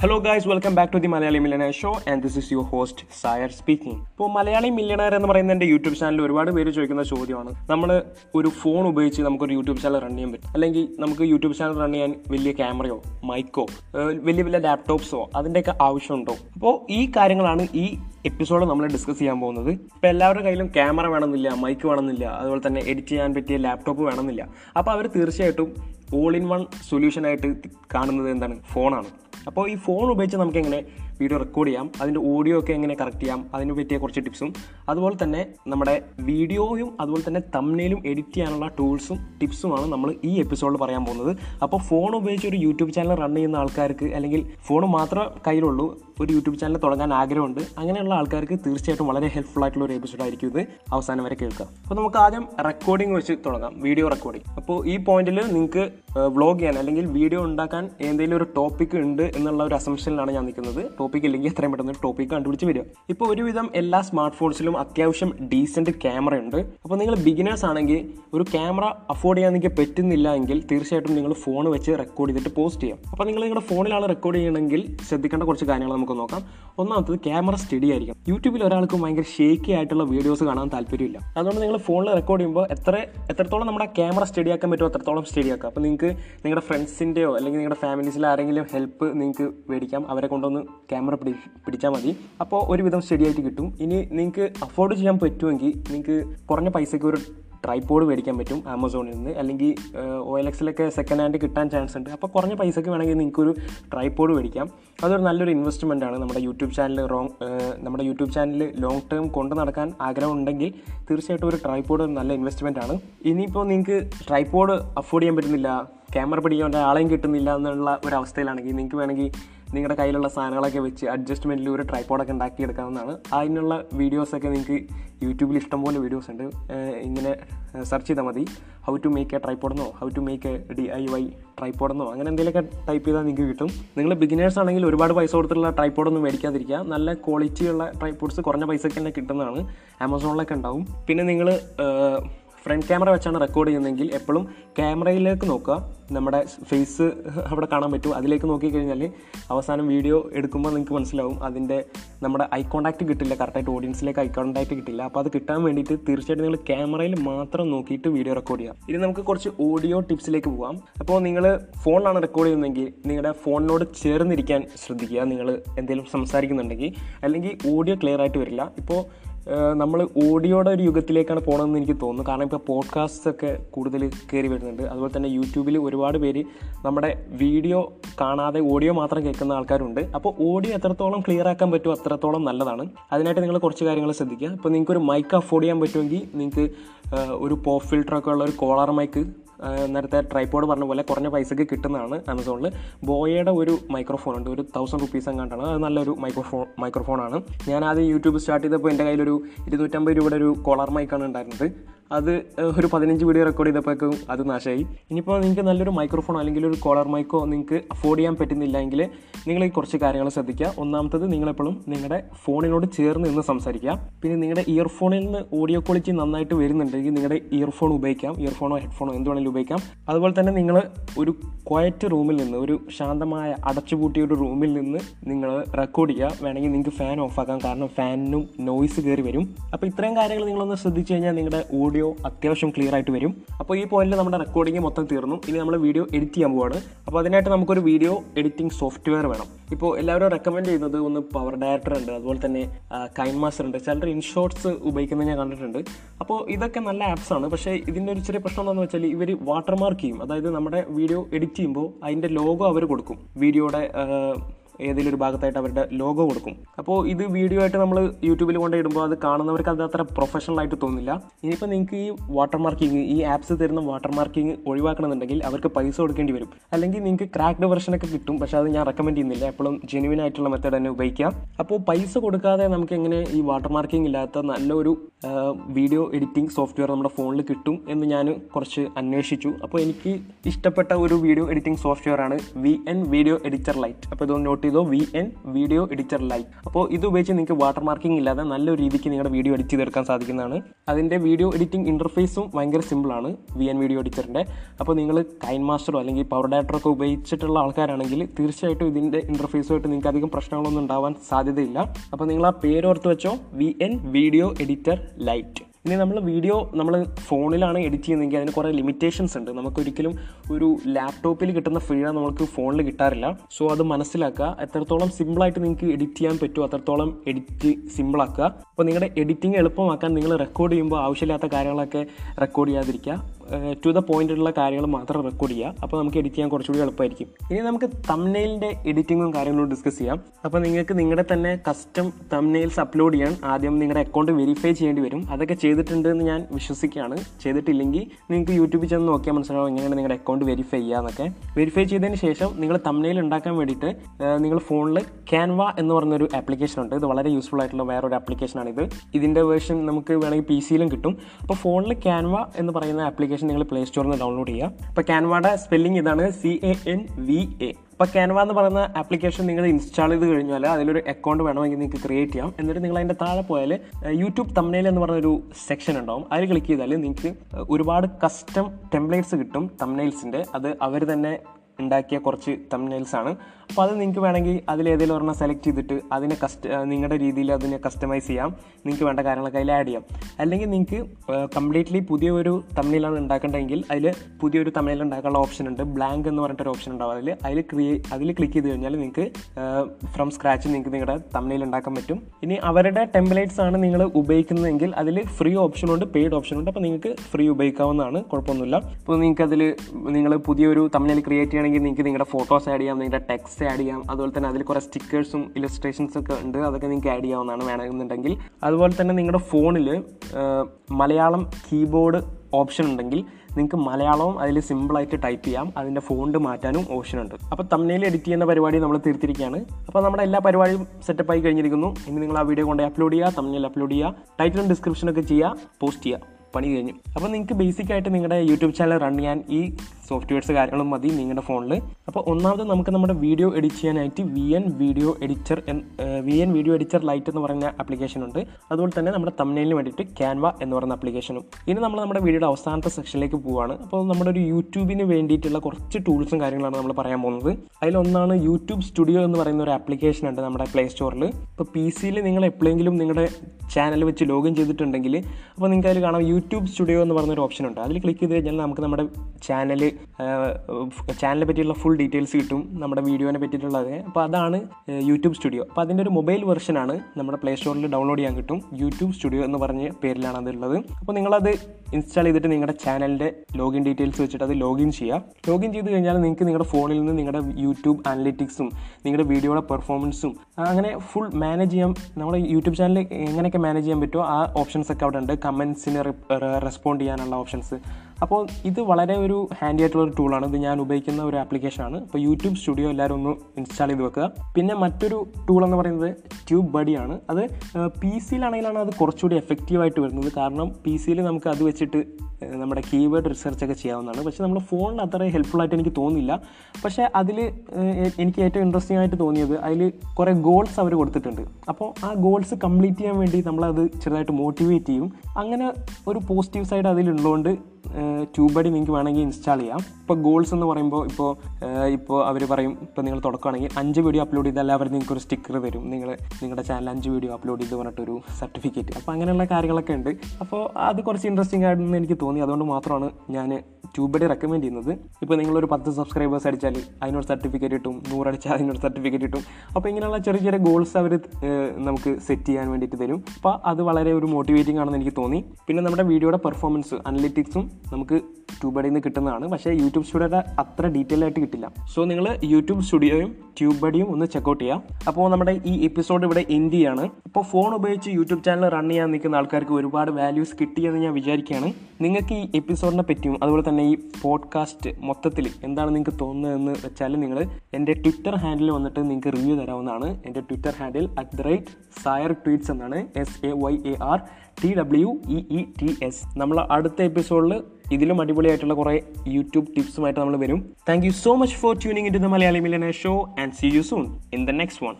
Hello guys welcome back to the Malayali millionaire show and this is your host Sayar speaking ഇപ്പോൾ Malayali millionaire എന്ന് പറയുന്ന എന്റെ YouTube ചാനലിൽ ഒരുപാട് പേര് ചോദിക്കുന്ന ചോദ്യമാണ്. നമ്മൾ ഒരു ഫോൺ ഉപയോഗിച്ച് നമുക്കൊരു യൂട്യൂബ് ചാനൽ റൺ ചെയ്യാൻ പറ്റും. അല്ലെങ്കിൽ നമുക്ക് യൂട്യൂബ് ചാനൽ റൺ ചെയ്യാൻ വലിയ ക്യാമറയോ മൈക്കോ വലിയ വലിയ ലാപ്ടോപ്സോ അതിന്റെയൊക്കെ ആവശ്യമുണ്ടോ? അപ്പോൾ ഈ കാര്യങ്ങളാണ് ഈ എപ്പിസോഡ് നമ്മൾ ഡിസ്കസ് ചെയ്യാൻ പോകുന്നത്. ഇപ്പോൾ എല്ലാവരുടെ കയ്യിലും ക്യാമറ വേണമെന്നില്ല മൈക്ക് വേണമെന്നില്ല അതുപോലെ തന്നെ എഡിറ്റ് ചെയ്യാൻ പറ്റിയ ലാപ്ടോപ്പ് വേണമെന്നില്ല. അപ്പോൾ അവർ തീർച്ചയായിട്ടും ഓൾ ഇൻ വൺ സൊല്യൂഷനായിട്ട് കാണുന്നത് എന്താണ്? ഫോണാണ് അപ്പോൾ ഈ ഫോൺ ഉപയോഗിച്ച് നമുക്ക് എങ്ങനെ വീഡിയോ റെക്കോർഡ് ചെയ്യാം. അതിന്റെ ഓഡിയോ ഒക്കെ എങ്ങനെ കറക്റ്റ് ചെയ്യാം അതിന് പറ്റിയ കുറച്ച് ടിപ്സും അതുപോലെ തന്നെ നമ്മുടെ വീഡിയോയും അതുപോലെ തന്നെ തമ്മിലും എഡിറ്റ് ചെയ്യാനുള്ള ടൂൾസും ടിപ്സുമാണ് നമ്മൾ ഈ എപ്പിസോഡിൽ പറയാൻ പോകുന്നത്. അപ്പോൾ ഫോൺ ഉപയോഗിച്ച് ഒരു യൂട്യൂബ് ചാനൽ റൺ ചെയ്യുന്ന ആൾക്കാർക്ക് അല്ലെങ്കിൽ ഫോൺ മാത്രം കയ്യിലുള്ളൂ ഒരു യൂട്യൂബ് ചാനൽ തുടങ്ങാൻ ആഗ്രഹമുണ്ട് അങ്ങനെയുള്ള ആൾക്കാർക്ക് തീർച്ചയായിട്ടും വളരെ ഹെൽപ്ഫുൾ ആയിട്ടുള്ള ഒരു എപ്പിസോഡ് ആയിരിക്കും ഇത്. അവസാനം വരെ കേൾക്കുക. അപ്പോൾ നമുക്ക് ആദ്യം റെക്കോർഡിംഗ് വെച്ച് തുടങ്ങാം വീഡിയോ റെക്കോർഡിംഗ് അപ്പോൾ ഈ പോയിന്റിൽ നിങ്ങൾക്ക് വ്ളോഗ് ചെയ്യാൻ അല്ലെങ്കിൽ വീഡിയോ ഉണ്ടാക്കാൻ എന്തെങ്കിലും ഒരു ടോപ്പിക് ഉണ്ട് എന്നുള്ള ഒരു അസംഷനിലാണ് ഞാൻ നിൽക്കുന്നത്. ടോപ്പിക് ഇല്ലെങ്കിൽ എത്രയും പെട്ടെന്ന് ടോപ്പിക് കണ്ടുപിടിച്ച് വരിക. ഇപ്പോൾ ഒരുവിധം എല്ലാ സ്മാർട്ട് ഫോൺസിലും അത്യാവശ്യം ഡീസന്റ് ക്യാമറ ഉണ്ട്. അപ്പോൾ നിങ്ങൾ ബിഗിനേഴ്സ് ആണെങ്കിൽ ഒരു ക്യാമറ അഫോർഡ് ചെയ്യാൻ നിങ്ങൾക്ക് പറ്റുന്നില്ല എങ്കിൽ തീർച്ചയായിട്ടും നിങ്ങൾ ഫോൺ വെച്ച് റെക്കോർഡ് ചെയ്തിട്ട് പോസ്റ്റ് ചെയ്യാം. അപ്പോൾ നിങ്ങൾ നിങ്ങളുടെ ഫോണിലാണ് റെക്കോർഡ് ചെയ്യണമെങ്കിൽ ശ്രദ്ധിക്കേണ്ട കുറച്ച് കാര്യങ്ങൾ നമുക്ക് നോക്കാം. ഒന്നാമത്തത് ക്യാമറ സ്റ്റഡി ആയിരിക്കും യൂട്യൂബിൽ ഒരാൾക്ക് ഭയങ്കര ഷേക്കി ആയിട്ടുള്ള വീഡിയോസ് കാണാൻ താല്പര്യമില്ല. അതുകൊണ്ട് നിങ്ങൾ ഫോണിൽ റെക്കോർഡ് ചെയ്യുമ്പോൾ എത്ര എത്രത്തോളം നമ്മുടെ ക്യാമറ സ്റ്റഡി ആക്കാൻ പറ്റുമോ അത്രത്തോളം സ്റ്റഡി ആക്കുക അപ്പോൾ നിങ്ങൾക്ക് നിങ്ങളുടെ ഫ്രണ്ട്സിന്റെയോ അല്ലെങ്കിൽ നിങ്ങളുടെ ഫാമിലീസിലെ ആരെങ്കിലും ഹെൽപ്പ് നിങ്ങൾക്ക് മേടിക്കാം. അവരെ കൊണ്ടൊന്ന് ക്യാമറ പിടി പിടിച്ചാൽ മതി. അപ്പോൾ ഒരുവിധം ആയിട്ട് കിട്ടും. ഇനി നിങ്ങൾക്ക് അഫോർഡ് ചെയ്യാൻ പറ്റുമെങ്കിൽ നിങ്ങൾക്ക് കുറഞ്ഞ പൈസയ്ക്ക് ഒരു ട്രൈപോഡ് മേടിക്കാൻ പറ്റും ആമസോണിൽ നിന്ന്. അല്ലെങ്കിൽ ഒ എൽ എക്സിലൊക്കെ സെക്കൻഡ് ഹാൻഡ് കിട്ടാൻ ചാൻസ് ഉണ്ട്. അപ്പോൾ കുറഞ്ഞ പൈസയ്ക്ക് വേണമെങ്കിൽ നിങ്ങൾക്കൊരു ട്രൈപോഡ് മേടിക്കാം. അതൊരു നല്ലൊരു ഇൻവെസ്റ്റ്മെന്റ് ആണ് നമ്മുടെ യൂട്യൂബ് ചാനൽ റോങ് നമ്മുടെ യൂട്യൂബ് ചാനൽ ലോങ് ടേം കൊണ്ട് നടക്കാൻ ആഗ്രഹം ഉണ്ടെങ്കിൽ തീർച്ചയായിട്ടും ഒരു ട്രൈപോഡ് ഒരു നല്ല ഇൻവെസ്റ്റ്മെന്റ് ആണ്. ഇനിയിപ്പോൾ നിങ്ങൾക്ക് ട്രൈപോഡ് അഫോർഡ് ചെയ്യാൻ പറ്റുന്നില്ല ക്യാമറ പിടിക്കാൻ ആളെയും കിട്ടുന്നില്ല എന്നുള്ള ഒരു അവസ്ഥയിലാണെങ്കിൽ നിങ്ങൾക്ക് വേണമെങ്കിൽ നിങ്ങളുടെ കയ്യിലുള്ള സാധനങ്ങളൊക്കെ വെച്ച് അഡ്ജസ്റ്റ്മെന്റിൽ ഒരു ട്രൈപ്പോഡൊക്കെ ഉണ്ടാക്കിയെടുക്കാവുന്നതാണ്. അതിനുള്ള വീഡിയോസൊക്കെ നിങ്ങൾക്ക് യൂട്യൂബിൽ ഇഷ്ടംപോലെ വീഡിയോസ് ഉണ്ട്. ഇങ്ങനെ സെർച്ച് ചെയ്താൽ മതി. How to make a ട്രൈപ്പോഡെന്നോ how to make a D I Y ട്രൈപ്പോഡെന്നോ അങ്ങനെ എന്തെങ്കിലുമൊക്കെ ടൈപ്പ് ചെയ്താൽ നിങ്ങൾക്ക് കിട്ടും. നിങ്ങൾ ബിഗിനേഴ്സ് ആണെങ്കിൽ ഒരുപാട് പൈസ കൊടുത്തിട്ടുള്ള ട്രൈപ്പോഡൊന്നും മേടിക്കാതിരിക്കുക. നല്ല ക്വാളിറ്റിയുള്ള ട്രൈപ്പോഡ്സ് കുറഞ്ഞ പൈസയ്ക്ക് തന്നെ കിട്ടുന്നതാണ്. ആമസോണിലൊക്കെ ഉണ്ടാവും. പിന്നെ നിങ്ങൾ ഫ്രണ്ട് ക്യാമറ വെച്ചാണ് റെക്കോർഡ് ചെയ്യുന്നതെങ്കിൽ എപ്പോഴും ക്യാമറയിലേക്ക് നോക്കുക. നമ്മുടെ ഫേസ് അവിടെ കാണാൻ പറ്റും. അതിലേക്ക് നോക്കിക്കഴിഞ്ഞാൽ അവസാനം വീഡിയോ എടുക്കുമ്പോൾ നിങ്ങൾക്ക് മനസ്സിലാവും. അതിന്റെ നമ്മുടെ ഐ കോൺടാക്റ്റ് കിട്ടില്ല. കറക്റ്റായിട്ട് ഓഡിയൻസിലേക്ക് ഐ കോൺടാക്റ്റ് കിട്ടില്ല. അപ്പോൾ അത് കിട്ടാൻ വേണ്ടിയിട്ട് തീർച്ചയായിട്ടും നിങ്ങൾ ക്യാമറയിൽ മാത്രം നോക്കിയിട്ട് വീഡിയോ റെക്കോർഡ് ചെയ്യാം ഇനി നമുക്ക് കുറച്ച് ഓഡിയോ ടിപ്സിലേക്ക് പോകാം അപ്പോൾ നിങ്ങൾ ഫോണിലാണ് റെക്കോർഡ് ചെയ്യുന്നതെങ്കിൽ നിങ്ങളുടെ ഫോണിനോട് ചേർന്നിരിക്കാൻ ശ്രദ്ധിക്കുക. നിങ്ങൾ എന്തെങ്കിലും സംസാരിക്കുന്നുണ്ടെങ്കിൽ അല്ലെങ്കിൽ ഓഡിയോ ക്ലിയർ ആയിട്ട് വരില്ല. ഇപ്പോൾ നമ്മൾ ഓഡിയോയുടെ ഒരു യുഗത്തിലേക്കാണ് പോകണമെന്ന് എനിക്ക് തോന്നുന്നു. കാരണം ഇപ്പോൾ പോഡ്കാസ്റ്റ് ഒക്കെ കൂടുതൽ കയറി വരുന്നുണ്ട്. അതുപോലെ തന്നെ യൂട്യൂബിൽ ഒരുപാട് പേര് നമ്മുടെ വീഡിയോ കാണാതെ ഓഡിയോ മാത്രം കേൾക്കുന്ന ആൾക്കാരുണ്ട്. അപ്പോൾ ഓഡിയോ എത്രത്തോളം ക്ലിയർ ആക്കാൻ പറ്റുമോ അത്രത്തോളം നല്ലതാണ്. അതിനായിട്ട് നിങ്ങൾ കുറച്ച് കാര്യങ്ങൾ ശ്രദ്ധിക്കുക. ഇപ്പോൾ നിങ്ങൾക്ക് ഒരു മൈക്ക് അഫോർഡ് ചെയ്യാൻ പറ്റുമെങ്കിൽ നിങ്ങൾക്ക് ഒരു പോപ്പ് ഫിൽട്ടറൊക്കെ ഉള്ള ഒരു കോളർ മൈക്ക് നേരത്തെ ട്രൈപ്പോഡ് പറഞ്ഞ പോലെ കുറഞ്ഞ പൈസയ്ക്ക് കിട്ടുന്നതാണ് ആമസോണിൽ ബോയയുടെ ഒരു മൈക്രോഫോൺ ഉണ്ട് ഒരു തൗസൻഡ് റുപ്പീസ് എങ്ങാണ്ടാണ്. അത് നല്ലൊരു മൈക്രോഫോൺ മൈക്രോഫോണാണ് ഞാൻ ആദ്യം യൂട്യൂബ് സ്റ്റാർട്ട് ചെയ്തപ്പോൾ എന്റെ കയ്യിലൊരു ഇരുന്നൂറ്റമ്പത് രൂപയുടെ ഒരു കോളർ മൈക്കാണ് ഉണ്ടായിരുന്നത്. അത് ഒരു പതിനഞ്ച് വീഡിയോ റെക്കോർഡ് ചെയ്തപ്പോഴേക്കും അത് നാശമായി. ഇനിയിപ്പോൾ നിങ്ങൾക്ക് നല്ലൊരു മൈക്രോഫോണോ അല്ലെങ്കിൽ ഒരു കോളർ മൈക്കോ നിങ്ങൾക്ക് അഫോർഡ് ചെയ്യാൻ പറ്റുന്നില്ല എങ്കിൽ നിങ്ങൾ ഈ കുറച്ച് കാര്യങ്ങൾ ശ്രദ്ധിക്കുക. ഒന്നാമത്തത് നിങ്ങളെപ്പോഴും നിങ്ങളുടെ ഫോണിനോട് ചേർന്ന് നിന്ന് സംസാരിക്കുക. പിന്നെ നിങ്ങളുടെ ഇയർഫോണിൽ നിന്ന് ഓഡിയോ ക്വാളിറ്റി നന്നായിട്ട് വരുന്നുണ്ടെങ്കിൽ നിങ്ങളുടെ ഇയർഫോൺ ഉപയോഗിക്കാം. ഇയർഫോണോ ഹെഡ്ഫോണോ എന്ത് വേണമെങ്കിലും ഉപയോഗിക്കാം. അതുപോലെ തന്നെ നിങ്ങൾ ഒരു ക്വയറ്റ് റൂമിൽ നിന്ന് ഒരു ശാന്തമായ അടച്ചുപൂട്ടിയ ഒരു റൂമിൽ നിന്ന് നിങ്ങൾ റെക്കോർഡ് ചെയ്യുക. വേണമെങ്കിൽ നിങ്ങൾക്ക് ഫാൻ ഓഫാക്കാം കാരണം ഫാനിനും നോയ്സ് കയറി വരും. അപ്പോൾ ഇത്രയും കാര്യങ്ങൾ നിങ്ങളൊന്ന് ശ്രദ്ധിച്ചു കഴിഞ്ഞാൽ നിങ്ങളുടെ ഓഡിയോ അത്യാവശ്യം ക്ലിയർ ആയിട്ട് വരും. അപ്പോൾ ഈ പോയിന്റിൽ നമ്മുടെ റെക്കോർഡിംഗ് മൊത്തം തീർന്നു. ഇനി നമ്മൾ വീഡിയോ എഡിറ്റ് ചെയ്യാൻ പോവാണ്. അപ്പോൾ അതിനായിട്ട് നമുക്കൊരു വീഡിയോ എഡിറ്റിംഗ് സോഫ്റ്റ്വെയർ വേണം. ഇപ്പോൾ എല്ലാവരും റെക്കമെൻഡ് ചെയ്യുന്നത് ഒന്ന് പവർ ഡയറക്ടർ ഉണ്ട് അതുപോലെ തന്നെ കൈൻ മാസ്റ്റർ ഉണ്ട്. ചിലർ ഇൻഷോർട്സ് ഉപയോഗിക്കുന്നത് ഞാൻ കണ്ടിട്ടുണ്ട്. അപ്പോൾ ഇതൊക്കെ നല്ല ആപ്സ് ആണ്. പക്ഷേ ഇതിന്റെ ഒരു ചെറിയ പ്രശ്നം എന്താണെന്ന് വെച്ചാൽ ഇവർ വാട്ടർമാർക്ക് ചെയ്യും. അതായത് നമ്മുടെ വീഡിയോ എഡിറ്റ് ചെയ്യുമ്പോൾ അതിന്റെ ലോഗോ അവർ കൊടുക്കും. വീഡിയോയുടെ ഏതെങ്കിലും ഒരു ഭാഗത്തായിട്ട് അവരുടെ ലോഗോ കൊടുക്കും. അപ്പോൾ ഇത് വീഡിയോ ആയിട്ട് നമ്മൾ യൂട്യൂബിൽ കൊണ്ട് ഇടുമ്പോൾ അത് കാണുന്നവർക്ക് അത് അത്ര പ്രൊഫഷണൽ ആയിട്ട് തോന്നില്ല ഇനിയിപ്പോൾ നിങ്ങൾക്ക് ഈ വാട്ടർ മാർക്കിങ് ഈ ആപ്സ് തരുന്ന വാട്ടർ മാർക്കിങ് ഒഴിവാക്കണമെന്നുണ്ടെങ്കിൽ അവർക്ക് പൈസ കൊടുക്കേണ്ടി വരും. അല്ലെങ്കിൽ നിങ്ങൾക്ക് ക്രാക്ഡ് വെർഷനൊക്കെ കിട്ടും പക്ഷേ അത് ഞാൻ റെക്കമെൻഡ് ചെയ്യുന്നില്ല. എപ്പോഴും ജെനുവിൻ ആയിട്ടുള്ള മെത്തേഡ് തന്നെ ഉപയോഗിക്കാം. അപ്പോൾ പൈസ കൊടുക്കാതെ നമുക്ക് എങ്ങനെ ഈ വാട്ടർ മാർക്കിംഗ് ഇല്ലാത്ത നല്ലൊരു വീഡിയോ എഡിറ്റിംഗ് സോഫ്റ്റ്വെയർ നമ്മുടെ ഫോണിൽ കിട്ടും എന്ന് ഞാൻ കുറച്ച് അന്വേഷിച്ചു. അപ്പോൾ എനിക്ക് ഇഷ്ടപ്പെട്ട ഒരു വീഡിയോ എഡിറ്റിംഗ് സോഫ്റ്റ്വെയർ ആണ് V N video editor light അപ്പോൾ ഇതൊന്ന് നോട്ട് ചെയ്തോ V N video editor light അപ്പോൾ ഇത് ഉപയോഗിച്ച് നിങ്ങൾക്ക് വാട്ടർ മാർക്കിംഗ് ഇല്ലാതെ നല്ല രീതിക്ക് നിങ്ങളുടെ വീഡിയോ എഡിറ്റ് ചെയ്തെടുക്കാൻ സാധിക്കുന്നതാണ്. അതിന്റെ വീഡിയോ എഡിറ്റിംഗ് ഇന്റർഫേസും ഭയങ്കര സിമ്പിളാണ് വി എൻ വീഡിയോ എഡിറ്ററിന്റെ അപ്പോൾ നിങ്ങൾ കൈൻ മാസ്റ്ററോ അല്ലെങ്കിൽ പവർ ഡയറക്ടറോ ഒക്കെ ഉപയോഗിച്ചിട്ടുള്ള ആൾക്കാരാണെങ്കിൽ തീർച്ചയായിട്ടും ഇതിന്റെ ഇന്റർഫേസുമായിട്ട് നിങ്ങൾക്ക് അധികം പ്രശ്നങ്ങളൊന്നും ഉണ്ടാവാൻ സാധ്യതയില്ല. അപ്പോൾ നിങ്ങൾ ആ പേര് ഓർത്ത് വെച്ചോ V N video editor light. ഇനി നമ്മൾ വീഡിയോ നമ്മൾ ഫോണിലാണ് എഡിറ്റ് ചെയ്യുന്നതെങ്കിൽ അതിന് കുറേ ലിമിറ്റേഷൻസ് ഉണ്ട്. നമുക്കൊരിക്കലും ഒരു ലാപ്ടോപ്പിൽ കിട്ടുന്ന ഫ്രീഡം നമുക്ക് ഫോണിൽ കിട്ടാറില്ല. സോ അത് മനസ്സിലാക്കുക. എത്രത്തോളം സിമ്പിളായിട്ട് നിങ്ങൾക്ക് എഡിറ്റ് ചെയ്യാൻ പറ്റുമോ അത്രത്തോളം എഡിറ്റ് സിമ്പിളാക്കുക അപ്പോൾ നിങ്ങളുടെ എഡിറ്റിംഗ് എളുപ്പമാക്കാൻ നിങ്ങൾ റെക്കോർഡ് ചെയ്യുമ്പോൾ ആവശ്യമില്ലാത്ത കാര്യങ്ങളൊക്കെ റെക്കോർഡ് ചെയ്യാതിരിക്കുക. ടു ദ പോയിന്റുള്ള കാര്യങ്ങൾ മാത്രം റെക്കോർഡ് ചെയ്യുക. അപ്പോൾ നമുക്ക് എഡിറ്റ് ചെയ്യാൻ കുറച്ചുകൂടി എളുപ്പമായിരിക്കും. ഇനി നമുക്ക് തംനെയിലിന്റെ എഡിറ്റിങ്ങും കാര്യങ്ങളും ഡിസ്കസ് ചെയ്യാം. അപ്പോൾ നിങ്ങൾക്ക് നിങ്ങളുടെ തന്നെ കസ്റ്റം തംനെയിൽസ് അപ്ലോഡ് ചെയ്യാൻ ആദ്യം നിങ്ങളുടെ അക്കൗണ്ട് വെരിഫൈ ചെയ്യേണ്ടി വരും. അതൊക്കെ ചെയ്തിട്ടുണ്ടെന്ന് ഞാൻ വിശ്വസിക്കുകയാണ്. ചെയ്തിട്ടില്ലെങ്കിൽ നിങ്ങൾക്ക് യൂട്യൂബിൽ ചെന്ന് നോക്കിയാൽ മനസ്സിലാവും എങ്ങനെയാണ് നിങ്ങളുടെ അക്കൗണ്ട് വെരിഫൈ ചെയ്യുക എന്നൊക്കെ. വെരിഫൈ ചെയ്തതിന് ശേഷം നിങ്ങൾ തംനെയിൽ ഉണ്ടാക്കാൻ വേണ്ടിയിട്ട് നിങ്ങൾ ഫോണിൽ ക്യാൻവ എന്ന് പറഞ്ഞൊരു ആപ്ലിക്കേഷൻ ഉണ്ട്. ഇത് വളരെ യൂസ്ഫുൾ ആയിട്ടുള്ള വേറൊരു ആപ്ലിക്കേഷനാണിത് ഇതിന്റെ വേർഷൻ നമുക്ക് വേണമെങ്കിൽ പി സിയിലും കിട്ടും. അപ്പോൾ ഫോണിൽ ക്യാൻവ എന്ന് പറയുന്ന ആപ്ലിക്കേഷൻ നിങ്ങൾ പ്ലേ സ്റ്റോറിൽ നിന്ന് ഡൗൺലോഡ് ചെയ്യുക അപ്പോൾ ക്യാൻവാടെ സ്പെല്ലിംഗ് ഇതാണ് C A N V A അപ്പോൾ ക്യാൻവ എന്ന് പറയുന്ന ആപ്ലിക്കേഷൻ നിങ്ങൾ ഇൻസ്റ്റാൾ ചെയ്ത് കഴിഞ്ഞാൽ അതിലൊരു അക്കൗണ്ട് വേണമെങ്കിൽ നിങ്ങൾക്ക് ക്രിയേറ്റ് ചെയ്യാം. എന്നിട്ട് നിങ്ങൾ അതിന്റെ താഴെ പോയാൽ യൂട്യൂബ് തമ്മിൽ എന്ന് പറഞ്ഞൊരു സെക്ഷൻ ഉണ്ടാവും. അതിൽ ക്ലിക്ക് ചെയ്താൽ നിങ്ങൾക്ക് ഒരുപാട് കസ്റ്റം ടെംപ്ലേറ്റ്സ് കിട്ടും തമ്മിൽസിന്റെ അത് അവർ തന്നെ ഉണ്ടാക്കിയ കുറച്ച് തമ്നയിൽസ് ആണ്. അപ്പോൾ അത് നിങ്ങൾക്ക് വേണമെങ്കിൽ അതിലേതെങ്കിലും ഒരെണ്ണം സെലക്ട് ചെയ്തിട്ട് അതിനെ കസ്റ്റ നിങ്ങളുടെ രീതിയിൽ അതിനെ കസ്റ്റമൈസ് ചെയ്യാം. നിങ്ങൾക്ക് വേണ്ട കാര്യങ്ങളൊക്കെ അതിൽ ആഡ് ചെയ്യാം. അല്ലെങ്കിൽ നിങ്ങൾക്ക് കംപ്ലീറ്റ്ലി പുതിയൊരു തമിഴിലാണ് ഉണ്ടാക്കേണ്ടതെങ്കിൽ അതിൽ പുതിയൊരു തമിഴിൽ ഉണ്ടാക്കാനുള്ള ഓപ്ഷൻ ഉണ്ട്. ബ്ലാങ്ക് എന്ന് പറഞ്ഞിട്ടൊരു ഓപ്ഷൻ ഉണ്ടാവും. അതിൽ അതിൽ ക്രിയേ അതിൽ ക്ലിക്ക് ചെയ്ത് കഴിഞ്ഞാൽ നിങ്ങൾക്ക് ഫ്രം സ്ക്രാച്ച് നിങ്ങൾക്ക് നിങ്ങളുടെ തമിഴിൽ ഉണ്ടാക്കാൻ പറ്റും. ഇനി അവരുടെ ടെംപ്ലേറ്റ്സ് ആണ് നിങ്ങൾ ഉപയോഗിക്കുന്നതെങ്കിൽ അതിൽ ഫ്രീ ഓപ്ഷനുണ്ട് പെയ്ഡ് ഓപ്ഷനുണ്ട് അപ്പോൾ നിങ്ങൾക്ക് ഫ്രീ ഉപയോഗിക്കാവുന്നതാണ്. കുഴപ്പമൊന്നുമില്ല. അപ്പോൾ നിങ്ങൾക്ക് അതിൽ നിങ്ങൾ പുതിയൊരു തമിഴിൽ ക്രിയേറ്റ് ചെയ്യണമെങ്കിൽ നിങ്ങൾക്ക് നിങ്ങളുടെ ഫോട്ടോസ് ആഡ് ചെയ്യാം നിങ്ങളുടെ ടെക്സ്റ്റ് ആഡ് ചെയ്യാം. അതുപോലെ തന്നെ അതിൽ കുറേ സ്റ്റിക്കേഴ്സും ഇലസ്ട്രേഷൻസ് ഒക്കെ ഉണ്ട്. അതൊക്കെ നിങ്ങൾക്ക് ആഡ് ചെയ്യാവുന്നതാണ് വേണമെന്നുണ്ടെങ്കിൽ. അതുപോലെ തന്നെ നിങ്ങളുടെ ഫോണിൽ മലയാളം കീബോർഡ് ഓപ്ഷൻ ഉണ്ടെങ്കിൽ നിങ്ങൾക്ക് മലയാളവും അതിൽ സിമ്പിളായിട്ട് ടൈപ്പ് ചെയ്യാം. അതിന്റെ ഫോണ്ട് മാറ്റാനും ഓപ്ഷൻ ഉണ്ട്. അപ്പോൾ തമ്മിൽ എഡിറ്റ് ചെയ്യുന്ന പരിപാടി നമ്മൾ തീർത്തിരിക്കുകയാണ്. അപ്പോൾ നമ്മുടെ എല്ലാ പരിപാടിയും സെറ്റപ്പായി കഴിഞ്ഞിരിക്കുന്നു. ഇനി നിങ്ങൾ ആ വീഡിയോ കൊണ്ട് അപ്ലോഡ് ചെയ്യുക തമ്മിൽ അപ്ലോഡ് ചെയ്യുക ടൈറ്റിലും ഡിസ്ക്രിപ്ഷനൊക്കെ ചെയ്യുക പോസ്റ്റ് ചെയ്യുക. പണി കഴിഞ്ഞു. അപ്പോൾ നിങ്ങൾക്ക് ബേസിക് ആയിട്ട് നിങ്ങളുടെ യൂട്യൂബ് ചാനൽ റൺ ചെയ്യാൻ ഈ സോഫ്റ്റ്വെയർസ് കാര്യങ്ങളും മതി നിങ്ങളുടെ ഫോണിൽ അപ്പോൾ ഒന്നാമത് നമുക്ക് നമ്മുടെ വീഡിയോ എഡിറ്റ് ചെയ്യാനായിട്ട് V N video editor V N video editor light എന്ന് പറയുന്ന ആപ്ലിക്കേഷൻ ഉണ്ട്. അതുപോലെ തന്നെ നമ്മുടെ തമ്മിലിന് വേണ്ടിയിട്ട് ക്യാൻവ എന്ന് പറയുന്ന ആപ്ലിക്കേഷനും ഇനി നമ്മൾ നമ്മുടെ വീഡിയോയുടെ അവസാനത്തെ സെക്ഷനിലേക്ക് പോവുകയാണ് അപ്പോൾ നമ്മുടെ ഒരു യൂട്യൂബിന് വേണ്ടിയിട്ടുള്ള കുറച്ച് ടൂൾസും കാര്യങ്ങളാണ് നമ്മൾ പറയാൻ പോകുന്നത്. അതിലൊന്നാണ് യൂട്യൂബ് സ്റ്റുഡിയോ എന്ന് പറയുന്ന ഒരു ആപ്ലിക്കേഷൻ ഉണ്ട് നമ്മുടെ പ്ലേ സ്റ്റോറിൽ ഇപ്പോൾ പി സിയിൽ നിങ്ങൾ എപ്പോഴെങ്കിലും നിങ്ങളുടെ ചാനൽ വെച്ച് ലോഗിൻ ചെയ്തിട്ടുണ്ടെങ്കിൽ അപ്പോൾ നിങ്ങൾക്ക് അതിൽ കാണാം യൂട്യൂബ് സ്റ്റുഡിയോ എന്ന് പറഞ്ഞൊരു ഓപ്ഷൻ ഉണ്ട് അതിൽ ക്ലിക്ക് ചെയ്ത് കഴിഞ്ഞാൽ നമുക്ക് നമ്മുടെ ചാനൽ ചാനലിനെ പറ്റിയുള്ള ഫുൾ ഡീറ്റെയിൽസ് കിട്ടും നമ്മുടെ വീഡിയോനെ പറ്റിയിട്ടുള്ളത്. അപ്പോൾ അതാണ് യൂട്യൂബ് സ്റ്റുഡിയോ അപ്പോൾ അതിന്റെ ഒരു മൊബൈൽ വെർഷനാണ് നമ്മുടെ പ്ലേ സ്റ്റോറിൽ ഡൗൺലോഡ് ചെയ്യാൻ കിട്ടും. യൂട്യൂബ് സ്റ്റുഡിയോ എന്ന് പറഞ്ഞ പേരിലാണ് അതുള്ളത് അപ്പോൾ നിങ്ങളത് ഇൻസ്റ്റാൾ ചെയ്തിട്ട് നിങ്ങളുടെ ചാനലിന്റെ ലോഗിൻ ഡീറ്റെയിൽസ് വെച്ചിട്ട് അത് ലോഗിൻ ചെയ്യുക ലോഗിൻ ചെയ്ത് കഴിഞ്ഞാൽ നിങ്ങൾക്ക് നിങ്ങളുടെ ഫോണിൽ നിന്ന് നിങ്ങളുടെ യൂട്യൂബ് അനലിറ്റിക്സും നിങ്ങളുടെ വീഡിയോയുടെ പെർഫോമൻസും അങ്ങനെ ഫുൾ മാനേജ് ചെയ്യാം നമ്മുടെ യൂട്യൂബ് ചാനൽ എങ്ങനെയൊക്കെ മാനേജ് ചെയ്യാൻ പറ്റുമോ ആ ഓപ്ഷൻസ് ഒക്കെ അവിടെ ഉണ്ട് കമൻസിന് റെസ്പോണ്ട് ചെയ്യാനുള്ള ഓപ്ഷൻസ് അപ്പോൾ ഇത് വളരെ ഒരു ഹാൻഡി ആയിട്ടുള്ള ഒരു ടൂളാണ് ഇത് ഞാൻ ഉപയോഗിക്കുന്ന ഒരു ആപ്ലിക്കേഷനാണ് അപ്പോൾ യൂട്യൂബ് സ്റ്റുഡിയോ എല്ലാവരും ഒന്ന് ഇൻസ്റ്റാൾ ചെയ്ത് വെക്കുക. പിന്നെ മറ്റൊരു ടൂൾ എന്ന് പറയുന്നത് ട്യൂബ് ബഡിയാണ് അത് പി സിയിലാണെങ്കിലാണ് അത് കുറച്ചുകൂടി എഫക്റ്റീവായിട്ട് വരുന്നത്. കാരണം പി സിയിൽ നമുക്ക് അത് വെച്ചിട്ട് നമ്മുടെ കീവേഡ് റിസർച്ച് ഒക്കെ ചെയ്യാവുന്നതാണ്. പക്ഷേ നമ്മുടെ ഫോണിന് അത്ര ഹെൽപ്ഫുൾ ആയിട്ട് എനിക്ക് തോന്നില്ല പക്ഷേ അതിൽ എനിക്ക് ഏറ്റവും ഇൻട്രസ്റ്റിംഗ് ആയിട്ട് തോന്നിയത് അതിൽ കുറേ ഗോൾസ് അവർ കൊടുത്തിട്ടുണ്ട്. അപ്പോൾ ആ ഗോൾസ് കംപ്ലീറ്റ് ചെയ്യാൻ വേണ്ടി നമ്മളത് ചെറുതായിട്ട് മോട്ടിവേറ്റ് ചെയ്യും. അങ്ങനെ ഒരു പോസിറ്റീവ് സൈഡ് അതിലുള്ളതുകൊണ്ട് ട്യൂബടി നിങ്ങൾക്ക് വേണമെങ്കിൽ ഇൻസ്റ്റാൾ ചെയ്യാം. ഇപ്പോൾ ഗോൾസ് എന്ന് പറയുമ്പോൾ ഇപ്പോൾ ഇപ്പോൾ അവർ പറയും ഇപ്പോൾ നിങ്ങൾ തുടക്കുകയാണെങ്കിൽ അഞ്ച് വീഡിയോ അപ്ലോഡ് ചെയ്താൽ അവർ നിങ്ങൾക്ക് ഒരു സ്റ്റിക്കർ തരും. നിങ്ങൾ നിങ്ങളുടെ ചാനൽ അഞ്ച് വീഡിയോ അപ്ലോഡ് ചെയ്ത് പറഞ്ഞിട്ടൊരു സർട്ടിഫിക്കറ്റ് അപ്പോൾ അങ്ങനെയുള്ള കാര്യങ്ങളൊക്കെ ഉണ്ട്. അപ്പോൾ അത് കുറച്ച് ഇൻട്രസ്റ്റിംഗ് ആയിട്ടെന്ന് എനിക്ക് തോന്നി. അതുകൊണ്ട് മാത്രമാണ് ഞാൻ ട്യൂബടി റെക്കമെൻഡ് ചെയ്യുന്നത്. ഇപ്പോൾ നിങ്ങളൊരു പത്ത് സബ്സ്ക്രൈബേഴ്സ് അടിച്ചാൽ അതിനൊരു സർട്ടിഫിക്കറ്റ് കിട്ടും നൂറടിച്ചാൽ അതിനൊരു സർട്ടിഫിക്കറ്റ് കിട്ടും. അപ്പോൾ ഇങ്ങനെയുള്ള ചെറിയ ചെറിയ ഗോൾസ് അവർ നമുക്ക് സെറ്റ് ചെയ്യാൻ വേണ്ടിയിട്ട് തരും. അപ്പോൾ അത് വളരെ ഒരു മോട്ടിവേറ്റിംഗ് ആണെന്ന് എനിക്ക് തോന്നി. പിന്നെ നമ്മുടെ വീഡിയോയുടെ പെർഫോമൻസ് അനലിറ്റിക്സും നമുക്ക് ട്യൂബഡിയിൽ നിന്ന് കിട്ടുന്നതാണ്. പക്ഷേ യൂട്യൂബ് സ്റ്റുഡിയോയുടെ അത്ര ഡീറ്റെയിൽ ആയിട്ട് കിട്ടില്ല. സോ നിങ്ങൾ യൂട്യൂബ് സ്റ്റുഡിയോയും ട്യൂബഡിയും ഒന്ന് ചെക്കൗട്ട് ചെയ്യാം. അപ്പോൾ നമ്മുടെ ഈ എപ്പിസോഡ് ഇവിടെ എൻഡ് ചെയ്യാണ്. അപ്പോൾ ഫോൺ ഉപയോഗിച്ച് യൂട്യൂബ് ചാനൽ റൺ ചെയ്യാൻ നിൽക്കുന്ന ആൾക്കാർക്ക് ഒരുപാട് വാല്യൂസ് കിട്ടിയെന്ന് ഞാൻ വിചാരിക്കുകയാണ്. നിങ്ങൾക്ക് ഈ എപ്പിസോഡിനെ പറ്റിയും അതുപോലെ തന്നെ ഈ പോഡ്കാസ്റ്റ് മൊത്തത്തിൽ എന്താണ് നിങ്ങൾക്ക് തോന്നുന്നതെന്ന് വെച്ചാൽ നിങ്ങൾ എന്റെ ട്വിറ്റർ ഹാൻഡിൽ വന്നിട്ട് നിങ്ങൾക്ക് റിവ്യൂ തരാവുന്നതാണ്. എന്റെ Twitter handle at the rate Sayar tweets എന്നാണ്. S A Y A R T W E E T S നമ്മൾ അടുത്ത എപ്പിസോഡിൽ ഇതിലും അടിപൊളിയായിട്ടുള്ള കുറേ യൂട്യൂബ് ടിപ്സുമായിട്ട് നമ്മൾ വരും. Thank you so much for tuning in to the Malayali millionaire show and see you soon in the next one